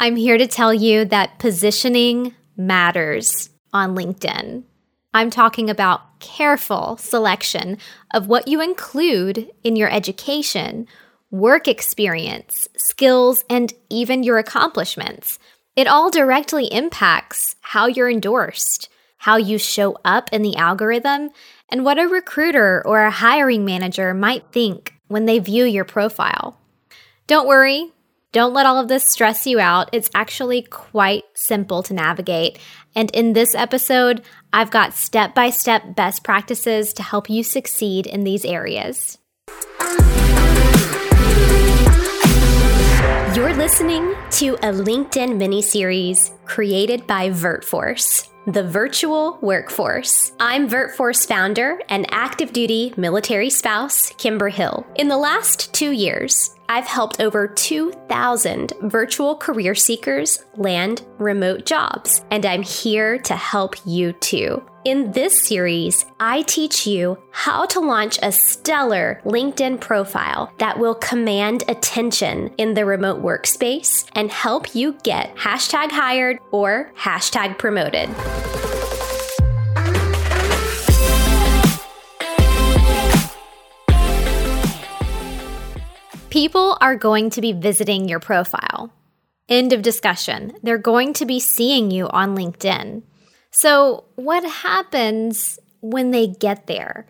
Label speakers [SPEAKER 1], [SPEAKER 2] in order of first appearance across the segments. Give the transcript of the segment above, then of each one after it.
[SPEAKER 1] I'm here to tell you that positioning matters on LinkedIn. I'm talking about careful selection of what you include in your education, work experience, skills, and even your accomplishments. It all directly impacts how you're endorsed, how you show up in the algorithm, and what a recruiter or a hiring manager might think when they view your profile. Don't worry, don't let all of this stress you out. It's actually quite simple to navigate. And in this episode, I've got step by step best practices to help you succeed in these areas. You're listening to a LinkedIn mini series created by VirtForce, the virtual workforce. I'm VirtForce founder and active duty military spouse, Kimber Hill. In the last two years, I've helped over 2,000 virtual career seekers land remote jobs, and I'm here to help you too. In this series, I teach you how to launch a stellar LinkedIn profile that will command attention in the remote workspace and help you get hashtag hired or hashtag promoted. People are going to be visiting your profile. End of discussion. They're going to be seeing you on LinkedIn. So, what happens when they get there?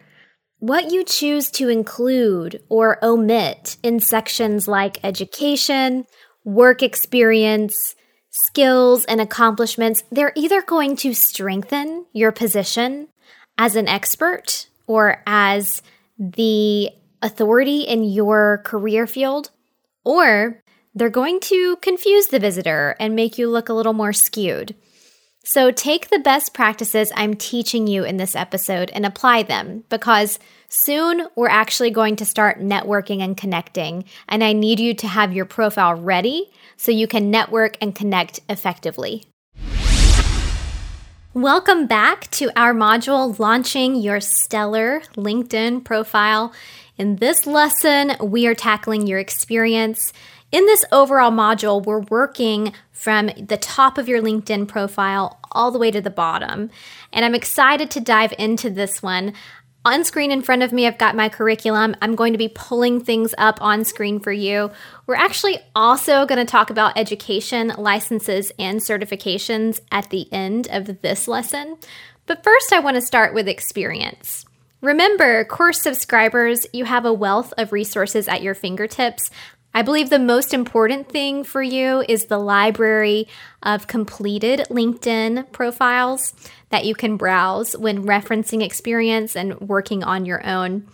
[SPEAKER 1] What you choose to include or omit in sections like education, work experience, skills, and accomplishments, they're either going to strengthen your position as an expert or as the authority in your career field, or they're going to confuse the visitor and make you look a little more skewed. So take the best practices I'm teaching you in this episode and apply them because soon we're actually going to start networking and connecting. And I need you to have your profile ready so you can network and connect effectively. Welcome back to our module launching your stellar LinkedIn profile. In this lesson, we are tackling your experience. In this overall module, we're working from the top of your LinkedIn profile all the way to the bottom. And I'm excited to dive into this one. On screen in front of me, I've got my curriculum. I'm going to be pulling things up on screen for you. We're actually also going to talk about education, licenses, and certifications at the end of this lesson. But first, I want to start with experience. Remember, course subscribers, you have a wealth of resources at your fingertips. I believe the most important thing for you is the library of completed LinkedIn profiles that you can browse when referencing experience and working on your own.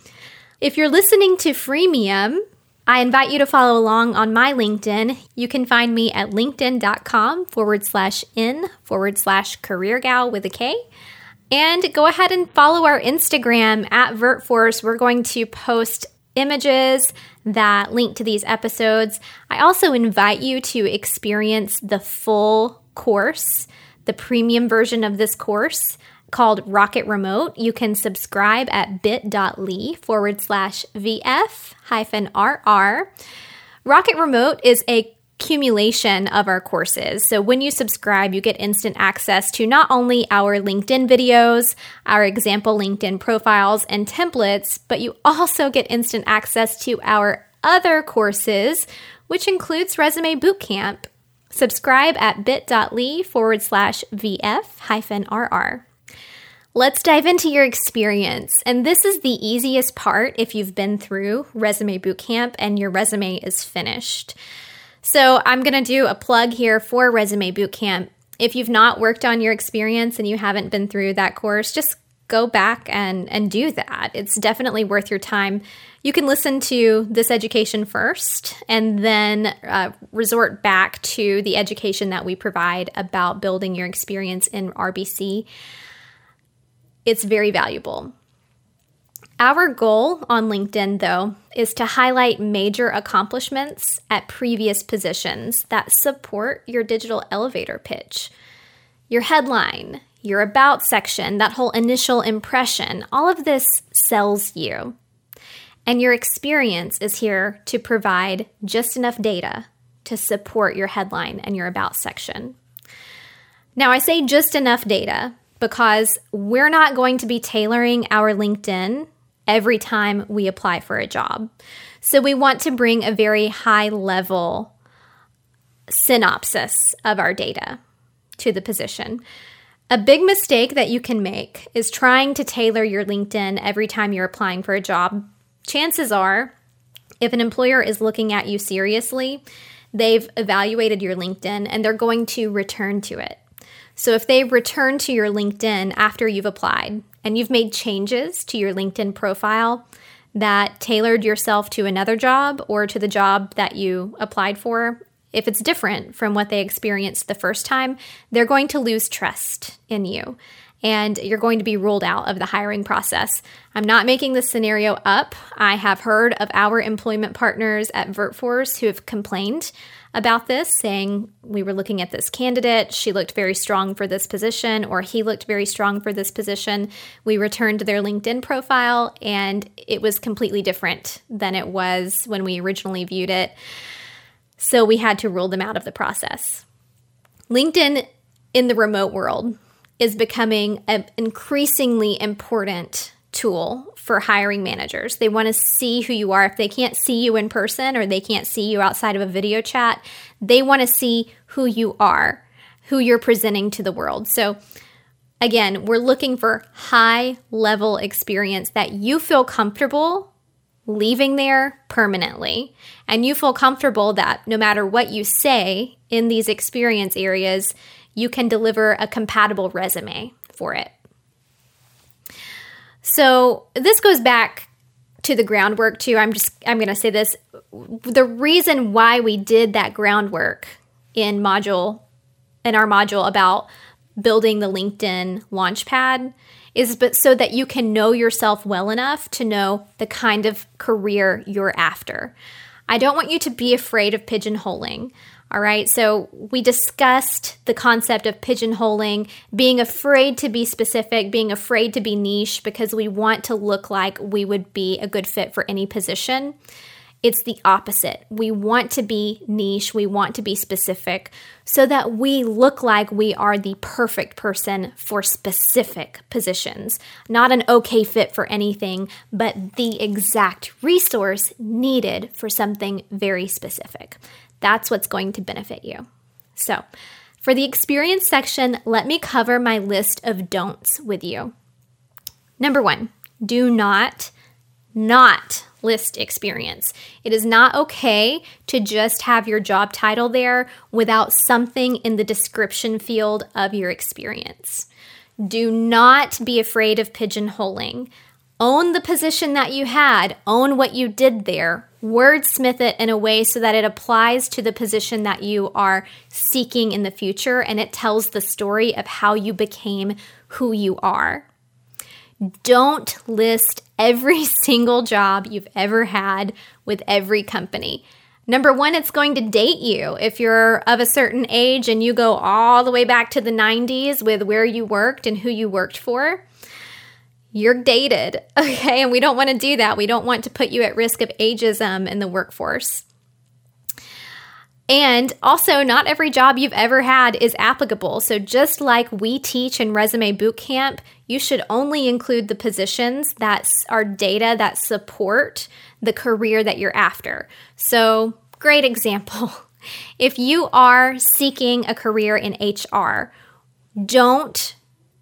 [SPEAKER 1] If you're listening to freemium, I invite you to follow along on my LinkedIn. You can find me at linkedin.com forward slash in forward slash career gal with a K. And go ahead and follow our Instagram at VirtForce. We're going to post images that link to these episodes. I also invite you to experience the full course, the premium version of this course called Rocket Remote. You can subscribe at bit.ly forward slash VF hyphen RR. Rocket Remote is a accumulation of our courses. So when you subscribe, you get instant access to not only our LinkedIn videos, our example LinkedIn profiles and templates, but you also get instant access to our other courses, which includes Resume Bootcamp. Subscribe at bit.ly forward slash VF hyphen RR. Let's dive into your experience. And this is the easiest part if you've been through Resume Bootcamp and your resume is finished. So I'm going to do a plug here for Resume Bootcamp. If you've not worked on your experience and you haven't been through that course, just go back and and do that. It's definitely worth your time. You can listen to this education first and then uh, resort back to the education that we provide about building your experience in RBC. It's very valuable. Our goal on LinkedIn, though, is to highlight major accomplishments at previous positions that support your digital elevator pitch. Your headline, your about section, that whole initial impression, all of this sells you. And your experience is here to provide just enough data to support your headline and your about section. Now, I say just enough data because we're not going to be tailoring our LinkedIn every time we apply for a job. So, we want to bring a very high level synopsis of our data to the position. A big mistake that you can make is trying to tailor your LinkedIn every time you're applying for a job. Chances are, if an employer is looking at you seriously, they've evaluated your LinkedIn and they're going to return to it. So if they return to your LinkedIn after you've applied and you've made changes to your LinkedIn profile that tailored yourself to another job or to the job that you applied for, if it's different from what they experienced the first time, they're going to lose trust in you and you're going to be ruled out of the hiring process. I'm not making this scenario up. I have heard of our employment partners at VirtForce who have complained about this, saying we were looking at this candidate, she looked very strong for this position, or he looked very strong for this position. We returned to their LinkedIn profile, and it was completely different than it was when we originally viewed it. So we had to rule them out of the process. LinkedIn in the remote world is becoming an increasingly important tool for hiring managers. They want to see who you are. If they can't see you in person or they can't see you outside of a video chat, they want to see who you are, who you're presenting to the world. So, again, we're looking for high level experience that you feel comfortable leaving there permanently. And you feel comfortable that no matter what you say in these experience areas, you can deliver a compatible resume for it. So, this goes back to the groundwork too. I'm just I'm going to say this the reason why we did that groundwork in module in our module about building the LinkedIn Launchpad is but so that you can know yourself well enough to know the kind of career you're after. I don't want you to be afraid of pigeonholing. All right, so we discussed the concept of pigeonholing, being afraid to be specific, being afraid to be niche because we want to look like we would be a good fit for any position. It's the opposite. We want to be niche, we want to be specific so that we look like we are the perfect person for specific positions. Not an okay fit for anything, but the exact resource needed for something very specific. That's what's going to benefit you. So, for the experience section, let me cover my list of don'ts with you. Number one, do not, not list experience. It is not okay to just have your job title there without something in the description field of your experience. Do not be afraid of pigeonholing. Own the position that you had, own what you did there, wordsmith it in a way so that it applies to the position that you are seeking in the future and it tells the story of how you became who you are. Don't list every single job you've ever had with every company. Number one, it's going to date you. If you're of a certain age and you go all the way back to the 90s with where you worked and who you worked for, you're dated. Okay. And we don't want to do that. We don't want to put you at risk of ageism in the workforce. And also, not every job you've ever had is applicable. So, just like we teach in Resume Bootcamp, you should only include the positions that are data that support the career that you're after. So, great example. If you are seeking a career in HR, don't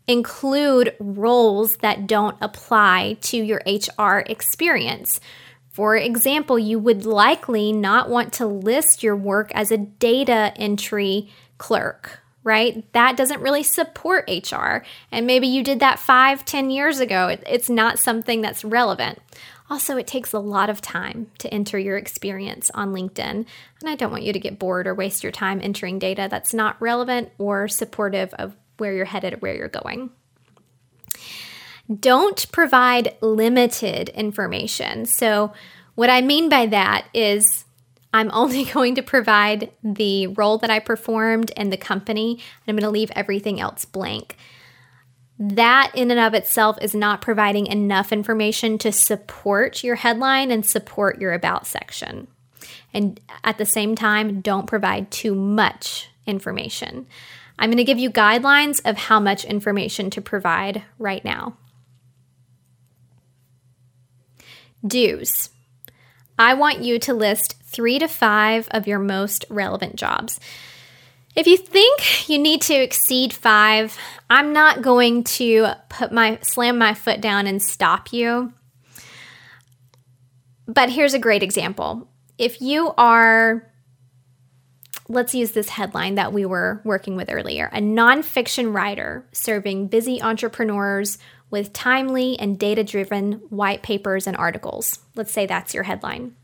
[SPEAKER 1] include roles that don't apply to your HR experience. For example, you would likely not want to list your work as a data entry clerk, right? That doesn't really support HR. And maybe you did that five, ten years ago. It's not something that's relevant. Also, it takes a lot of time to enter your experience on LinkedIn. And I don't want you to get bored or waste your time entering data that's not relevant or supportive of where you're headed where you're going. Don't provide limited information. So, what I mean by that is I'm only going to provide the role that I performed and the company, and I'm going to leave everything else blank. That, in and of itself, is not providing enough information to support your headline and support your about section. And at the same time, don't provide too much information. I'm going to give you guidelines of how much information to provide right now. Dues. I want you to list three to five of your most relevant jobs. If you think you need to exceed five, I'm not going to put my slam my foot down and stop you. But here's a great example. If you are, let's use this headline that we were working with earlier a nonfiction writer serving busy entrepreneurs with timely and data driven white papers and articles. Let's say that's your headline.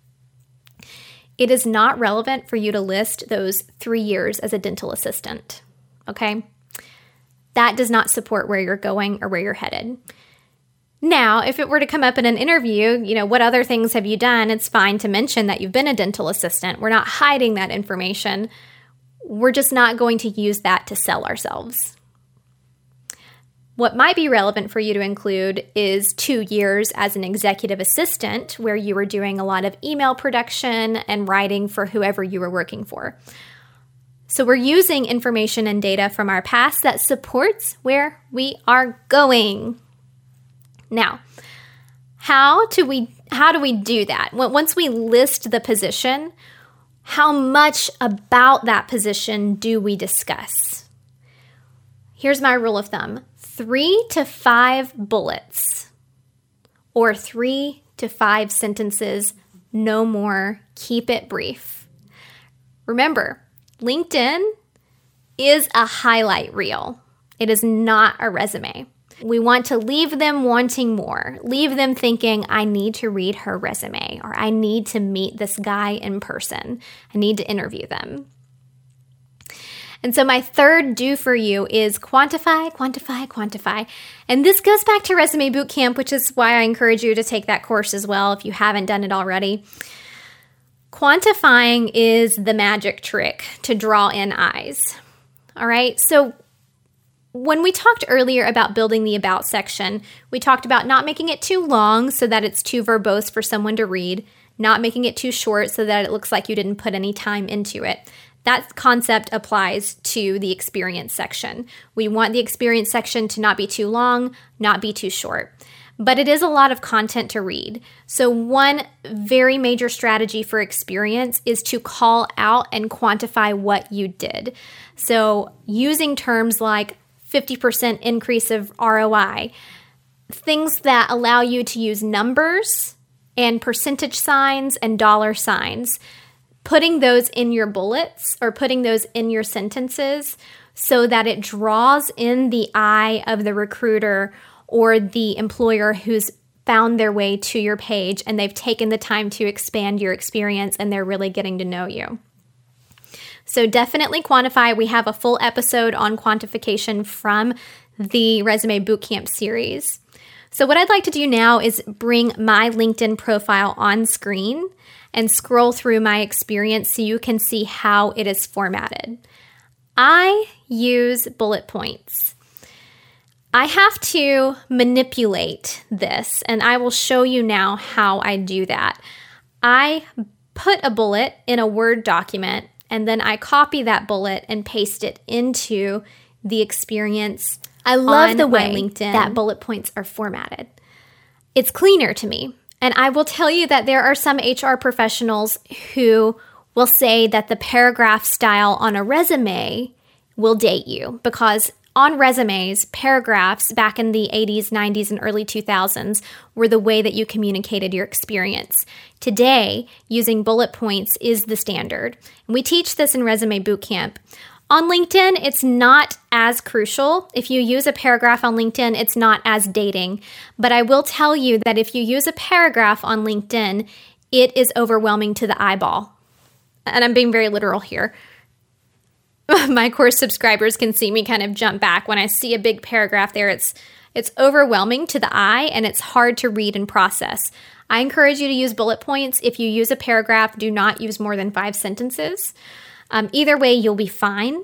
[SPEAKER 1] It is not relevant for you to list those three years as a dental assistant. Okay? That does not support where you're going or where you're headed. Now, if it were to come up in an interview, you know, what other things have you done? It's fine to mention that you've been a dental assistant. We're not hiding that information. We're just not going to use that to sell ourselves. What might be relevant for you to include is two years as an executive assistant, where you were doing a lot of email production and writing for whoever you were working for. So, we're using information and data from our past that supports where we are going. Now, how do we how do we do that? Once we list the position, how much about that position do we discuss? Here's my rule of thumb three to five bullets or three to five sentences, no more. Keep it brief. Remember, LinkedIn is a highlight reel, it is not a resume. We want to leave them wanting more, leave them thinking, I need to read her resume or I need to meet this guy in person. I need to interview them. And so, my third do for you is quantify, quantify, quantify. And this goes back to Resume Bootcamp, which is why I encourage you to take that course as well if you haven't done it already. Quantifying is the magic trick to draw in eyes. All right. So, when we talked earlier about building the About section, we talked about not making it too long so that it's too verbose for someone to read, not making it too short so that it looks like you didn't put any time into it. That concept applies to the experience section. We want the experience section to not be too long, not be too short. But it is a lot of content to read. So, one very major strategy for experience is to call out and quantify what you did. So, using terms like 50% increase of ROI, things that allow you to use numbers and percentage signs and dollar signs putting those in your bullets or putting those in your sentences so that it draws in the eye of the recruiter or the employer who's found their way to your page and they've taken the time to expand your experience and they're really getting to know you. So, definitely quantify. We have a full episode on quantification from the Resume Bootcamp series. So, what I'd like to do now is bring my LinkedIn profile on screen and scroll through my experience so you can see how it is formatted. I use bullet points. I have to manipulate this, and I will show you now how I do that. I put a bullet in a Word document, and then I copy that bullet and paste it into the experience. I love the way LinkedIn that bullet points are formatted. It's cleaner to me. And I will tell you that there are some HR professionals who will say that the paragraph style on a resume will date you because on resumes, paragraphs back in the 80s, 90s, and early 2000s were the way that you communicated your experience. Today, using bullet points is the standard. And we teach this in Resume Bootcamp. On LinkedIn, it's not as crucial. If you use a paragraph on LinkedIn, it's not as dating. But I will tell you that if you use a paragraph on LinkedIn, it is overwhelming to the eyeball. And I'm being very literal here. My course subscribers can see me kind of jump back when I see a big paragraph there. It's it's overwhelming to the eye and it's hard to read and process. I encourage you to use bullet points. If you use a paragraph, do not use more than 5 sentences. Um, either way, you'll be fine.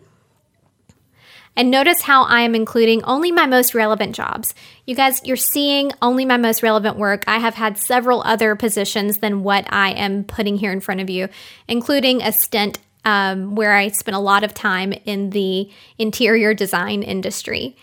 [SPEAKER 1] And notice how I am including only my most relevant jobs. You guys, you're seeing only my most relevant work. I have had several other positions than what I am putting here in front of you, including a stint um, where I spent a lot of time in the interior design industry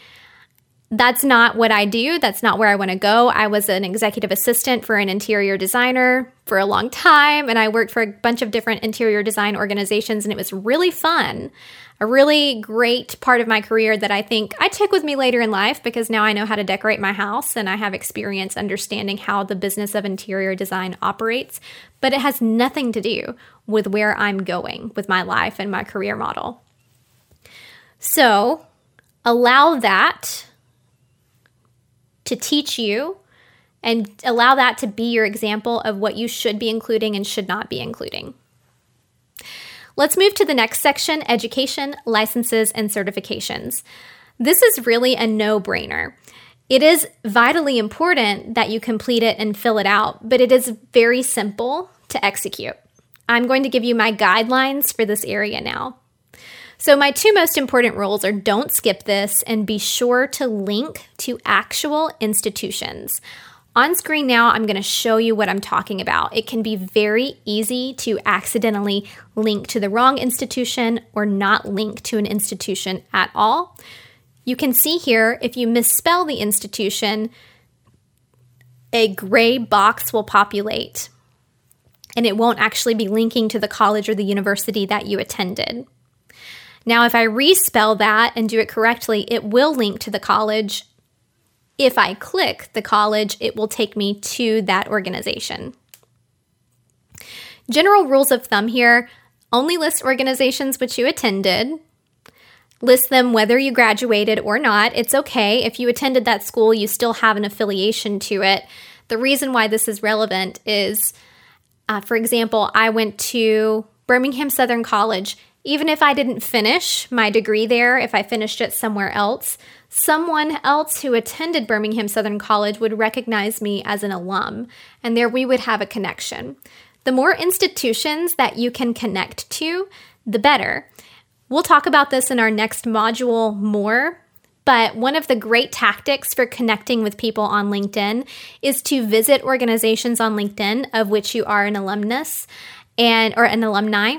[SPEAKER 1] that's not what I do. That's not where I want to go. I was an executive assistant for an interior designer for a long time, and I worked for a bunch of different interior design organizations, and it was really fun. A really great part of my career that I think I took with me later in life because now I know how to decorate my house and I have experience understanding how the business of interior design operates. But it has nothing to do with where I'm going with my life and my career model. So allow that to teach you and allow that to be your example of what you should be including and should not be including. Let's move to the next section education, licenses, and certifications. This is really a no brainer. It is vitally important that you complete it and fill it out, but it is very simple to execute. I'm going to give you my guidelines for this area now. So, my two most important rules are don't skip this and be sure to link to actual institutions. On screen now, I'm going to show you what I'm talking about. It can be very easy to accidentally link to the wrong institution or not link to an institution at all. You can see here if you misspell the institution, a gray box will populate and it won't actually be linking to the college or the university that you attended. Now, if I respell that and do it correctly, it will link to the college. If I click the college, it will take me to that organization. General rules of thumb here only list organizations which you attended. List them whether you graduated or not. It's okay. If you attended that school, you still have an affiliation to it. The reason why this is relevant is, uh, for example, I went to Birmingham Southern College even if I didn't finish my degree there, if I finished it somewhere else, someone else who attended Birmingham Southern College would recognize me as an alum, and there we would have a connection. The more institutions that you can connect to, the better. We'll talk about this in our next module more, but one of the great tactics for connecting with people on LinkedIn is to visit organizations on LinkedIn of which you are an alumnus and or an alumni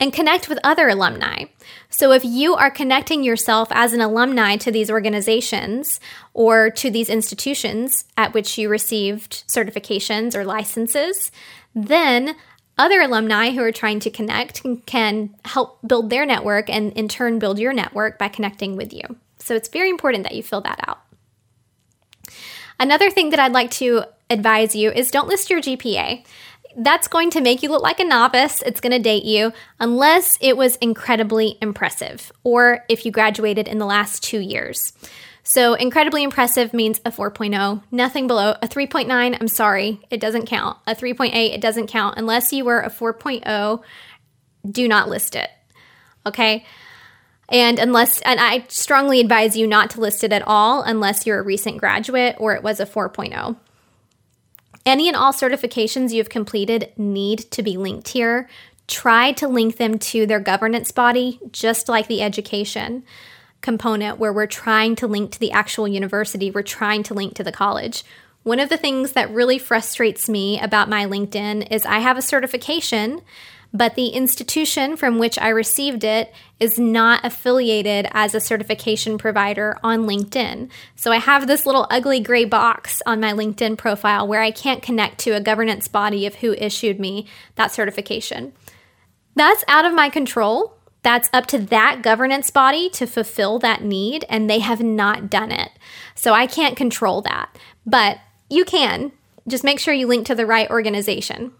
[SPEAKER 1] and connect with other alumni. So, if you are connecting yourself as an alumni to these organizations or to these institutions at which you received certifications or licenses, then other alumni who are trying to connect can help build their network and in turn build your network by connecting with you. So, it's very important that you fill that out. Another thing that I'd like to advise you is don't list your GPA that's going to make you look like a novice. It's going to date you unless it was incredibly impressive or if you graduated in the last two years. So, incredibly impressive means a 4.0, nothing below. A 3.9, I'm sorry, it doesn't count. A 3.8, it doesn't count. Unless you were a 4.0, do not list it. Okay? And unless, and I strongly advise you not to list it at all unless you're a recent graduate or it was a 4.0. Any and all certifications you've completed need to be linked here. Try to link them to their governance body, just like the education component, where we're trying to link to the actual university, we're trying to link to the college. One of the things that really frustrates me about my LinkedIn is I have a certification but the institution from which I received it is not affiliated as a certification provider on LinkedIn. So I have this little ugly gray box on my LinkedIn profile where I can't connect to a governance body of who issued me that certification. That's out of my control. That's up to that governance body to fulfill that need, and they have not done it. So I can't control that. But you can. Just make sure you link to the right organization.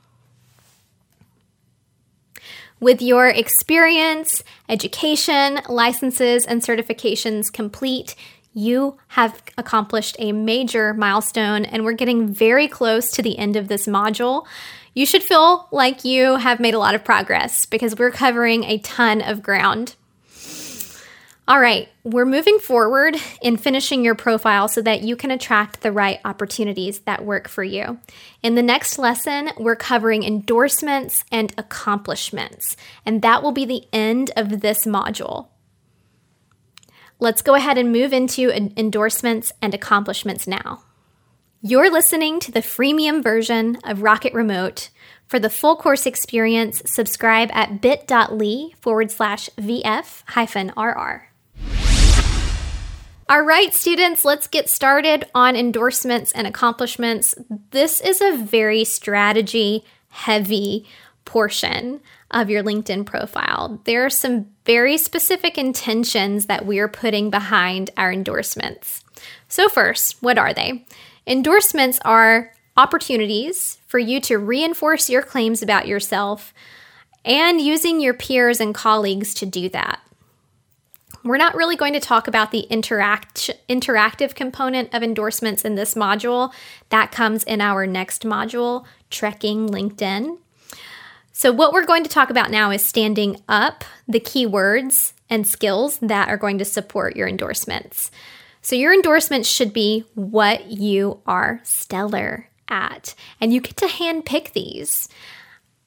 [SPEAKER 1] With your experience, education, licenses, and certifications complete, you have accomplished a major milestone, and we're getting very close to the end of this module. You should feel like you have made a lot of progress because we're covering a ton of ground. All right, we're moving forward in finishing your profile so that you can attract the right opportunities that work for you. In the next lesson, we're covering endorsements and accomplishments, and that will be the end of this module. let's go ahead and move into endorsements and accomplishments now. You're listening to the freemium version of Rocket Remote. For the full course experience, subscribe at bit.ly forward slash VF hyphen RR. All right, students, let's get started on endorsements and accomplishments. This is a very strategy heavy portion of your LinkedIn profile. There are some very specific intentions that we are putting behind our endorsements. So, first, what are they? Endorsements are opportunities for you to reinforce your claims about yourself and using your peers and colleagues to do that. We're not really going to talk about the interact interactive component of endorsements in this module. That comes in our next module, Trekking LinkedIn. So, what we're going to talk about now is standing up the keywords and skills that are going to support your endorsements. So, your endorsements should be what you are stellar at, and you get to handpick these.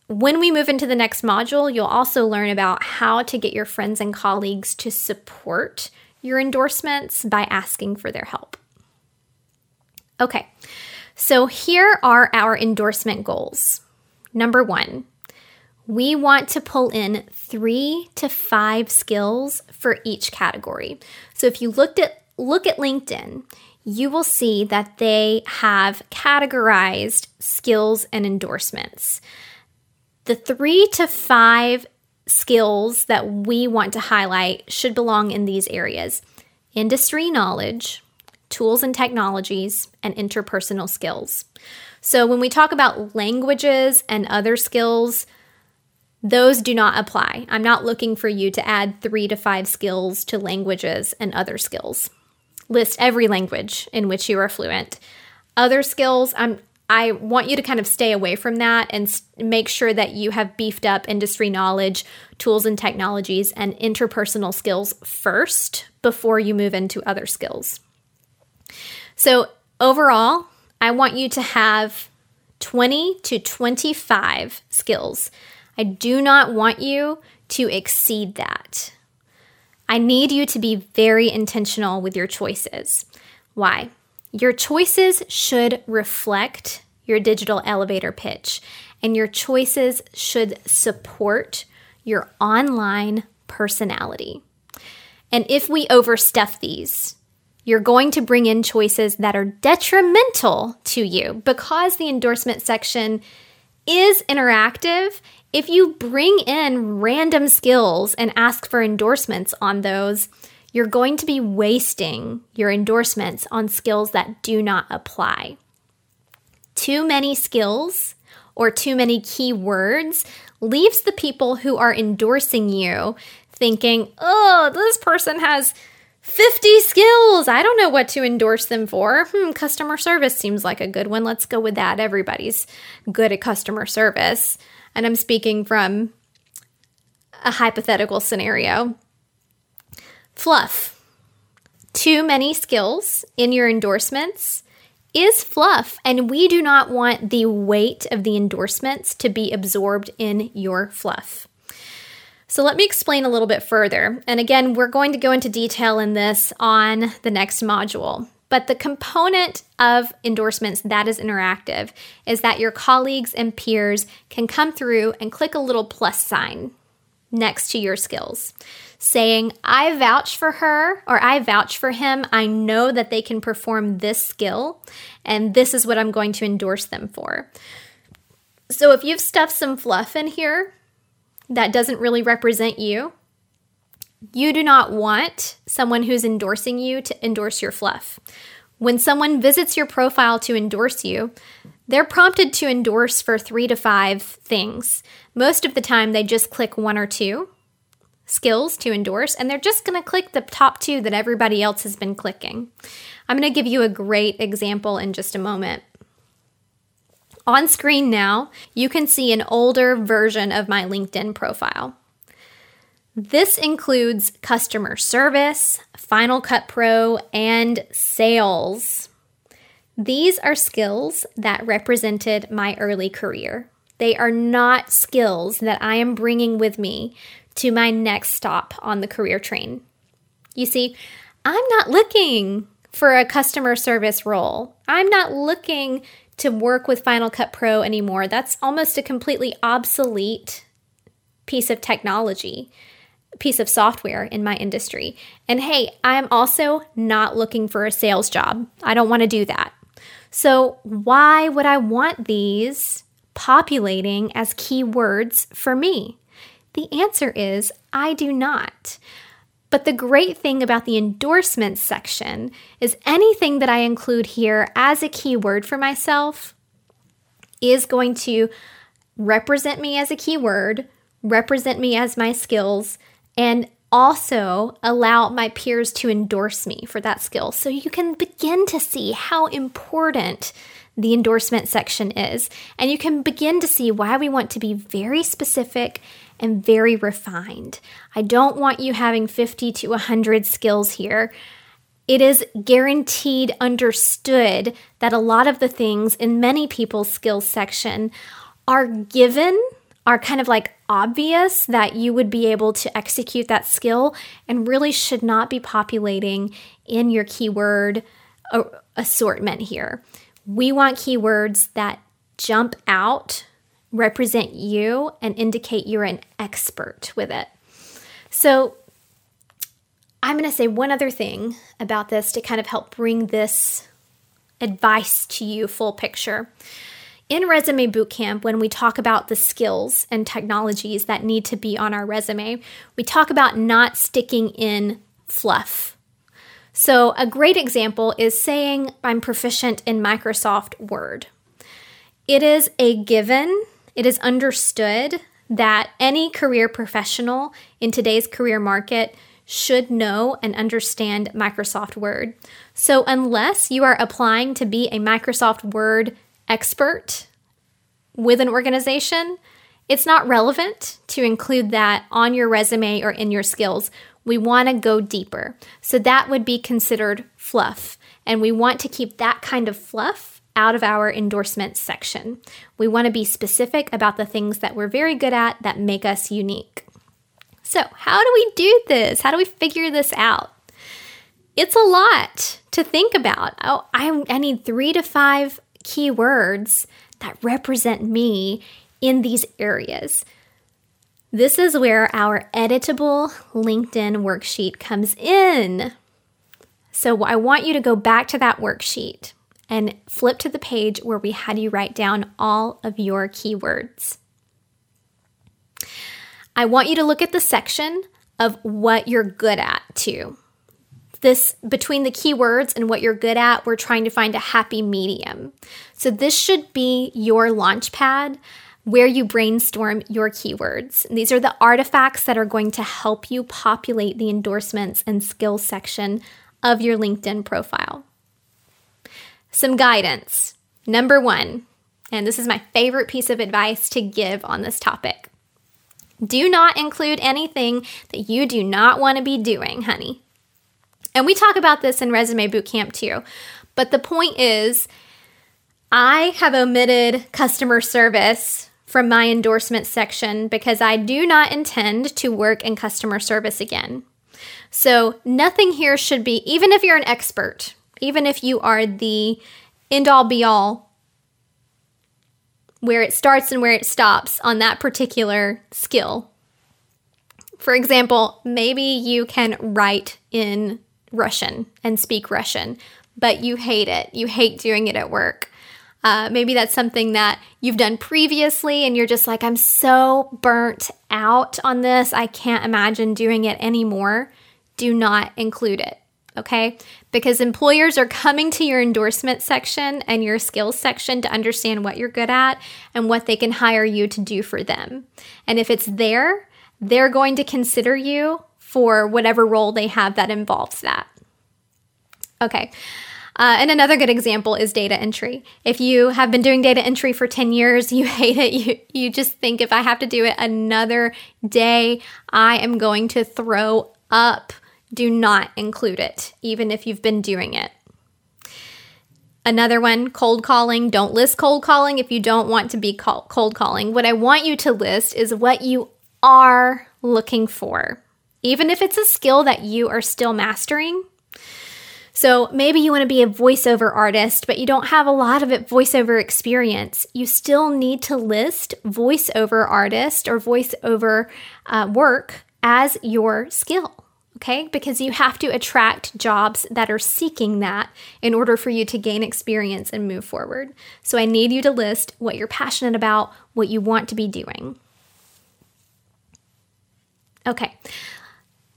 [SPEAKER 1] When we move into the next module, you'll also learn about how to get your friends and colleagues to support your endorsements by asking for their help. Okay, so here are our endorsement goals. Number one, we want to pull in three to five skills for each category. So if you looked at look at LinkedIn, you will see that they have categorized skills and endorsements. The three to five skills that we want to highlight should belong in these areas industry knowledge, tools and technologies, and interpersonal skills. So, when we talk about languages and other skills, those do not apply. I'm not looking for you to add three to five skills to languages and other skills. List every language in which you are fluent. Other skills, I'm I want you to kind of stay away from that and make sure that you have beefed up industry knowledge, tools and technologies, and interpersonal skills first before you move into other skills. So, overall, I want you to have 20 to 25 skills. I do not want you to exceed that. I need you to be very intentional with your choices. Why? Your choices should reflect your digital elevator pitch, and your choices should support your online personality. And if we overstuff these, you're going to bring in choices that are detrimental to you because the endorsement section is interactive. If you bring in random skills and ask for endorsements on those, you're going to be wasting your endorsements on skills that do not apply. Too many skills or too many keywords leaves the people who are endorsing you thinking, oh, this person has 50 skills. I don't know what to endorse them for. Hmm, customer service seems like a good one. Let's go with that. Everybody's good at customer service. And I'm speaking from a hypothetical scenario. Fluff. Too many skills in your endorsements is fluff, and we do not want the weight of the endorsements to be absorbed in your fluff. So, let me explain a little bit further. And again, we're going to go into detail in this on the next module. But the component of endorsements that is interactive is that your colleagues and peers can come through and click a little plus sign next to your skills saying, I vouch for her or I vouch for him. I know that they can perform this skill, and this is what I'm going to endorse them for. So if you've stuffed some fluff in here that doesn't really represent you, you do not want someone who's endorsing you to endorse your fluff. When someone visits your profile to endorse you, they're prompted to endorse for three to five things. Most of the time, they just click one or two skills to endorse, and they're just going to click the top two that everybody else has been clicking. I'm going to give you a great example in just a moment. On screen now, you can see an older version of my LinkedIn profile. This includes customer service, Final Cut Pro, and sales. These are skills that represented my early career. They are not skills that I am bringing with me to my next stop on the career train. You see, I'm not looking for a customer service role. I'm not looking to work with Final Cut Pro anymore. That's almost a completely obsolete piece of technology, piece of software in my industry. And hey, I'm also not looking for a sales job. I don't want to do that. So, why would I want these populating as keywords for me? The answer is I do not. But the great thing about the endorsements section is anything that I include here as a keyword for myself is going to represent me as a keyword, represent me as my skills, and also allow my peers to endorse me for that skill. So you can begin to see how important the endorsement section is. And you can begin to see why we want to be very specific and very refined. I don't want you having 50 to 100 skills here. It is guaranteed understood that a lot of the things in many people's skills section are given, are kind of like obvious that you would be able to execute that skill and really should not be populating in your keyword assortment here. We want keywords that jump out, represent you, and indicate you're an expert with it. So, I'm going to say one other thing about this to kind of help bring this advice to you full picture. In Resume Bootcamp, when we talk about the skills and technologies that need to be on our resume, we talk about not sticking in fluff. So, a great example is saying I'm proficient in Microsoft Word. It is a given, it is understood that any career professional in today's career market should know and understand Microsoft Word. So, unless you are applying to be a Microsoft Word expert with an organization, it's not relevant to include that on your resume or in your skills. We want to go deeper. So that would be considered fluff. And we want to keep that kind of fluff out of our endorsement section. We want to be specific about the things that we're very good at that make us unique. So, how do we do this? How do we figure this out? It's a lot to think about. Oh, I, I need three to five keywords that represent me in these areas. This is where our editable LinkedIn worksheet comes in. So I want you to go back to that worksheet and flip to the page where we had you write down all of your keywords. I want you to look at the section of what you're good at too. This between the keywords and what you're good at, we're trying to find a happy medium. So this should be your launch pad where you brainstorm your keywords. These are the artifacts that are going to help you populate the endorsements and skills section of your LinkedIn profile. Some guidance. Number one, and this is my favorite piece of advice to give on this topic do not include anything that you do not want to be doing, honey. And we talk about this in Resume Bootcamp too. But the point is, I have omitted customer service from my endorsement section because I do not intend to work in customer service again. So, nothing here should be, even if you're an expert, even if you are the end all be all, where it starts and where it stops on that particular skill. For example, maybe you can write in Russian and speak Russian, but you hate it. You hate doing it at work. Uh, maybe that's something that you've done previously and you're just like, I'm so burnt out on this. I can't imagine doing it anymore. Do not include it, okay? Because employers are coming to your endorsement section and your skills section to understand what you're good at and what they can hire you to do for them. And if it's there, they're going to consider you for whatever role they have that involves that. Okay. Uh, and another good example is data entry. If you have been doing data entry for 10 years, you hate it, you, you just think if I have to do it another day, I am going to throw up. Do not include it, even if you've been doing it. Another one, cold calling. Don't list cold calling if you don't want to be cold calling. What I want you to list is what you are looking for. even if it's a skill that you are still mastering. So maybe you want to be a voiceover artist, but you don't have a lot of it voiceover experience. You still need to list voiceover artist or voiceover uh, work as your skill. Okay, because you have to attract jobs that are seeking that in order for you to gain experience and move forward. So, I need you to list what you're passionate about, what you want to be doing. Okay,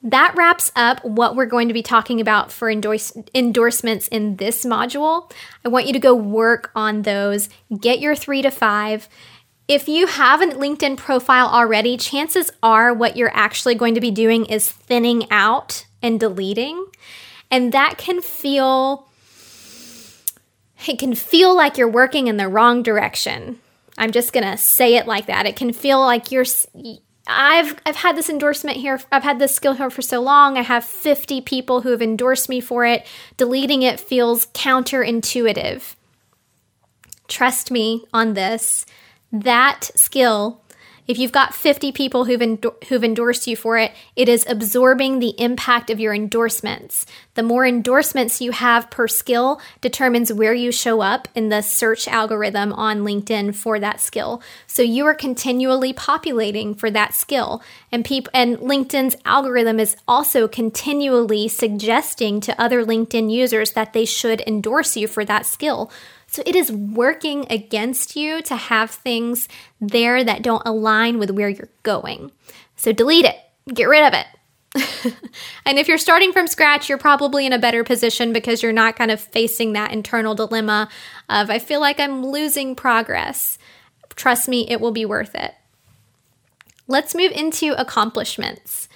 [SPEAKER 1] that wraps up what we're going to be talking about for endorse- endorsements in this module. I want you to go work on those, get your three to five. If you have a LinkedIn profile already, chances are what you're actually going to be doing is thinning out and deleting. And that can feel it can feel like you're working in the wrong direction. I'm just going to say it like that. It can feel like you're I've I've had this endorsement here. I've had this skill here for so long. I have 50 people who have endorsed me for it. Deleting it feels counterintuitive. Trust me on this. That skill if you've got 50 people who've, endo- who've endorsed you for it, it is absorbing the impact of your endorsements. The more endorsements you have per skill determines where you show up in the search algorithm on LinkedIn for that skill. So you are continually populating for that skill. And people and LinkedIn's algorithm is also continually suggesting to other LinkedIn users that they should endorse you for that skill. So it is working against you to have things there that don't align with where you're going. So delete it, get rid of it. and if you're starting from scratch, you're probably in a better position because you're not kind of facing that internal dilemma of, I feel like I'm losing progress. Trust me, it will be worth it. Let's move into accomplishments.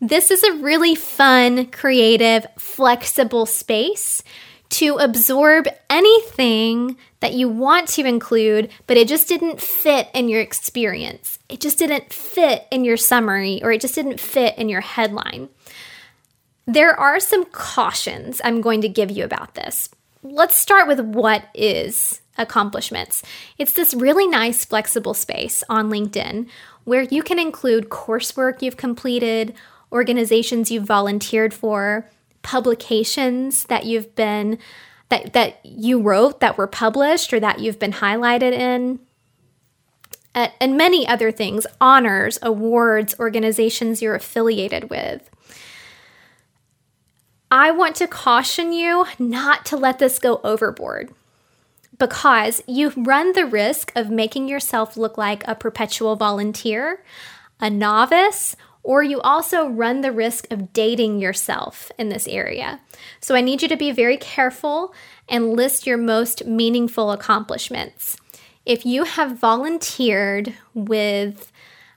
[SPEAKER 1] This is a really fun, creative, flexible space to absorb anything that you want to include, but it just didn't fit in your experience. It just didn't fit in your summary, or it just didn't fit in your headline. There are some cautions I'm going to give you about this. Let's start with what is accomplishments. It's this really nice, flexible space on LinkedIn where you can include coursework you've completed, organizations you've volunteered for, publications that you've been that that you wrote that were published or that you've been highlighted in. And many other things honors awards organizations you're affiliated with. I want to caution you not to let this go overboard because you run the risk of making yourself look like a perpetual volunteer a novice or you also run the risk of dating yourself in this area. So I need you to be very careful and list your most meaningful accomplishments. If you have volunteered with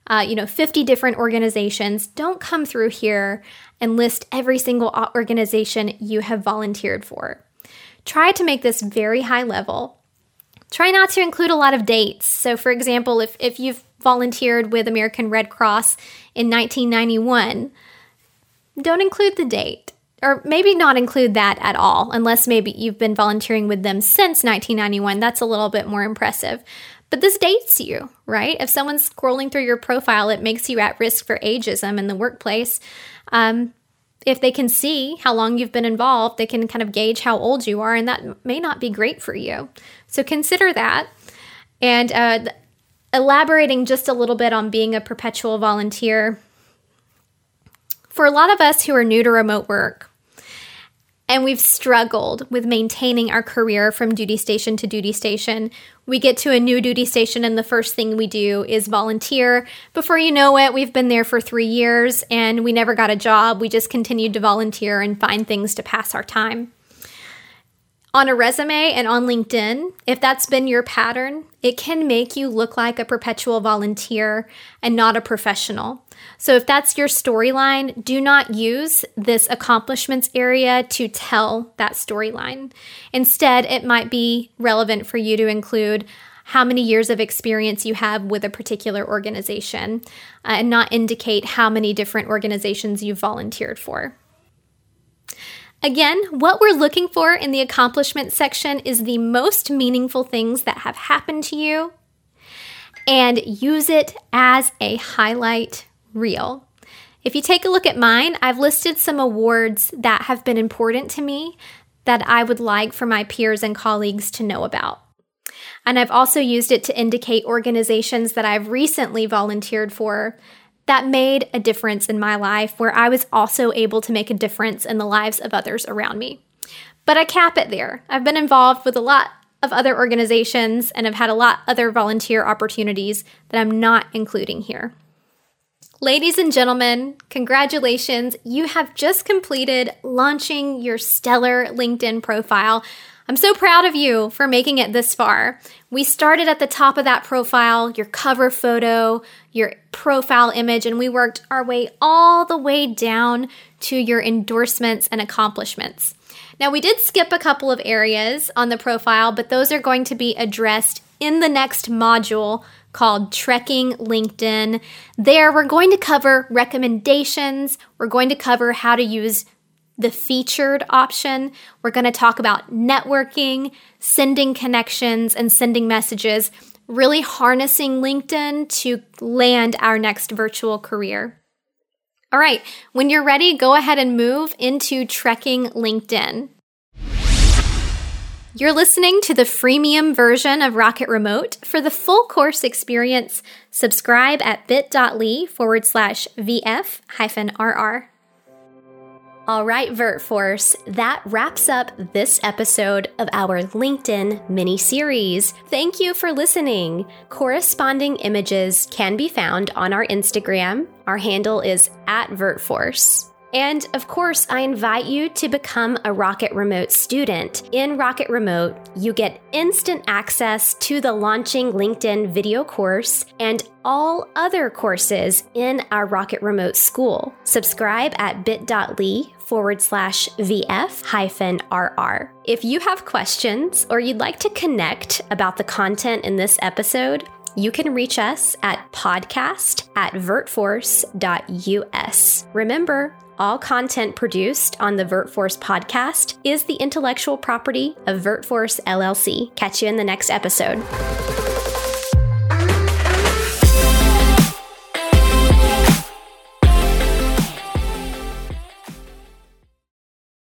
[SPEAKER 1] uh, you know 50 different organizations, don't come through here and list every single organization you have volunteered for. Try to make this very high level. Try not to include a lot of dates. So, for example, if, if you've volunteered with American Red Cross in 1991, don't include the date. Or maybe not include that at all, unless maybe you've been volunteering with them since 1991. That's a little bit more impressive. But this dates you, right? If someone's scrolling through your profile, it makes you at risk for ageism in the workplace. Um, if they can see how long you've been involved, they can kind of gauge how old you are, and that may not be great for you. So consider that. And uh, elaborating just a little bit on being a perpetual volunteer, for a lot of us who are new to remote work, and we've struggled with maintaining our career from duty station to duty station. We get to a new duty station, and the first thing we do is volunteer. Before you know it, we've been there for three years and we never got a job. We just continued to volunteer and find things to pass our time on a resume and on LinkedIn, if that's been your pattern, it can make you look like a perpetual volunteer and not a professional. So, if that's your storyline, do not use this accomplishments area to tell that storyline. Instead, it might be relevant for you to include how many years of experience you have with a particular organization uh, and not indicate how many different organizations you've volunteered for. Again, what we're looking for in the accomplishment section is the most meaningful things that have happened to you and use it as a highlight reel. If you take a look at mine, I've listed some awards that have been important to me that I would like for my peers and colleagues to know about. And I've also used it to indicate organizations that I've recently volunteered for that made a difference in my life, where I was also able to make a difference in the lives of others around me. But I cap it there. I've been involved with a lot of other organizations and have had a lot other volunteer opportunities that I'm not including here. Ladies and gentlemen, congratulations. You have just completed launching your stellar LinkedIn profile. I'm so proud of you for making it this far. We started at the top of that profile, your cover photo, your profile image, and we worked our way all the way down to your endorsements and accomplishments. Now, we did skip a couple of areas on the profile, but those are going to be addressed in the next module called Trekking LinkedIn. There, we're going to cover recommendations, we're going to cover how to use the featured option. We're going to talk about networking, sending connections, and sending messages, really harnessing LinkedIn to land our next virtual career. All right, when you're ready, go ahead and move into Trekking LinkedIn. You're listening to the freemium version of Rocket Remote. For the full course experience, subscribe at bit.ly forward slash VF hyphen RR. All right, VirtForce, that wraps up this episode of our LinkedIn mini series. Thank you for listening. Corresponding images can be found on our Instagram. Our handle is at VirtForce. And of course, I invite you to become a Rocket Remote student. In Rocket Remote, you get instant access to the launching LinkedIn video course and all other courses in our Rocket Remote school. Subscribe at bit.ly forward slash VF hyphen RR. If you have questions or you'd like to connect about the content in this episode, you can reach us at podcast at virtforce.us. Remember, all content produced on the VirtForce podcast is the intellectual property of VirtForce LLC. Catch you in the next episode.